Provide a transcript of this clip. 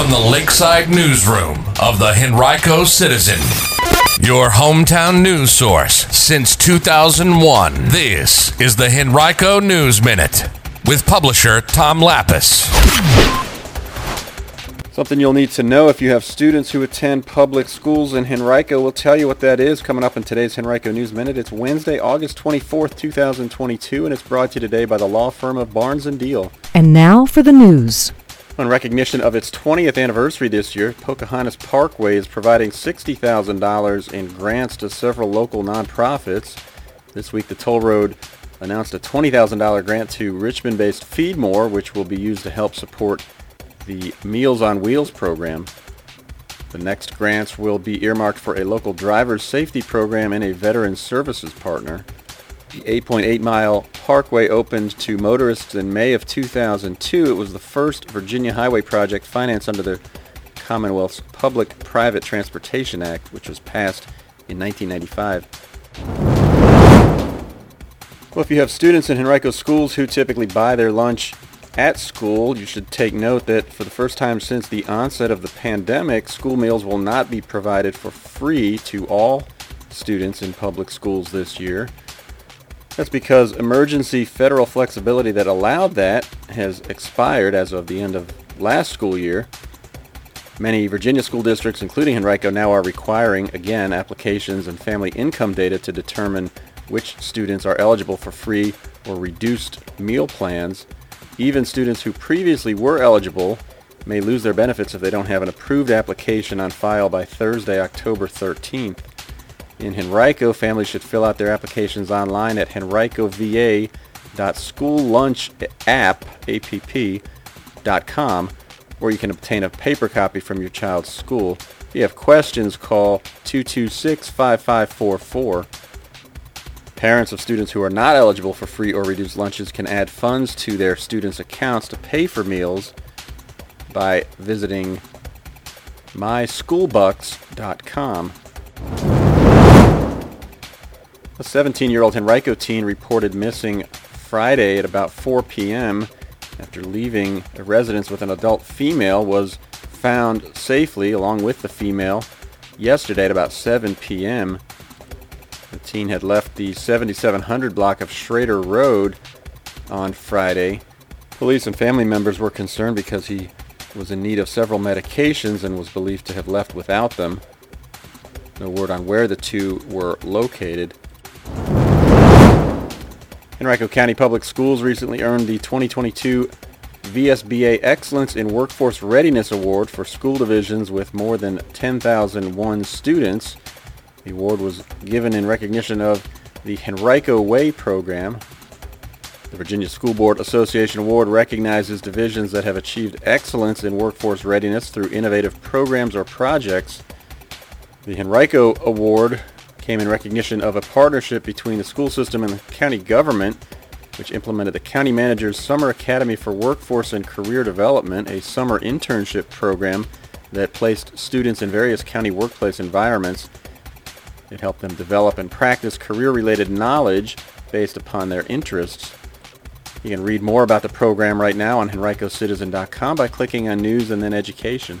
from the Lakeside Newsroom of the Henrico Citizen, your hometown news source since 2001. This is the Henrico News Minute with publisher Tom Lappas. Something you'll need to know if you have students who attend public schools in Henrico. We'll tell you what that is coming up in today's Henrico News Minute. It's Wednesday, August 24th, 2022, and it's brought to you today by the law firm of Barnes & Diehl. And now for the news. In recognition of its 20th anniversary this year, Pocahontas Parkway is providing $60,000 in grants to several local nonprofits. This week, the toll road announced a $20,000 grant to Richmond-based Feedmore, which will be used to help support the Meals on Wheels program. The next grants will be earmarked for a local driver's safety program and a veteran services partner. The 8.8 mile parkway opened to motorists in May of 2002. It was the first Virginia highway project financed under the Commonwealth's Public-Private Transportation Act, which was passed in 1995. Well, if you have students in Henrico schools who typically buy their lunch at school, you should take note that for the first time since the onset of the pandemic, school meals will not be provided for free to all students in public schools this year. That's because emergency federal flexibility that allowed that has expired as of the end of last school year. Many Virginia school districts, including Henrico, now are requiring, again, applications and family income data to determine which students are eligible for free or reduced meal plans. Even students who previously were eligible may lose their benefits if they don't have an approved application on file by Thursday, October 13th. In Henrico, families should fill out their applications online at henricova.schoollunchapp.com, where you can obtain a paper copy from your child's school. If you have questions, call 226-5544. Parents of students who are not eligible for free or reduced lunches can add funds to their students' accounts to pay for meals by visiting myschoolbucks.com. A 17-year-old Henrico teen reported missing Friday at about 4 p.m. after leaving a residence with an adult female was found safely along with the female yesterday at about 7 p.m. The teen had left the 7700 block of Schrader Road on Friday. Police and family members were concerned because he was in need of several medications and was believed to have left without them. No word on where the two were located. Henrico County Public Schools recently earned the 2022 VSBA Excellence in Workforce Readiness Award for school divisions with more than 10,001 students. The award was given in recognition of the Henrico Way program. The Virginia School Board Association Award recognizes divisions that have achieved excellence in workforce readiness through innovative programs or projects. The Henrico Award came in recognition of a partnership between the school system and the county government, which implemented the County Manager's Summer Academy for Workforce and Career Development, a summer internship program that placed students in various county workplace environments it helped them develop and practice career-related knowledge based upon their interests. You can read more about the program right now on henricocitizen.com by clicking on News and then Education.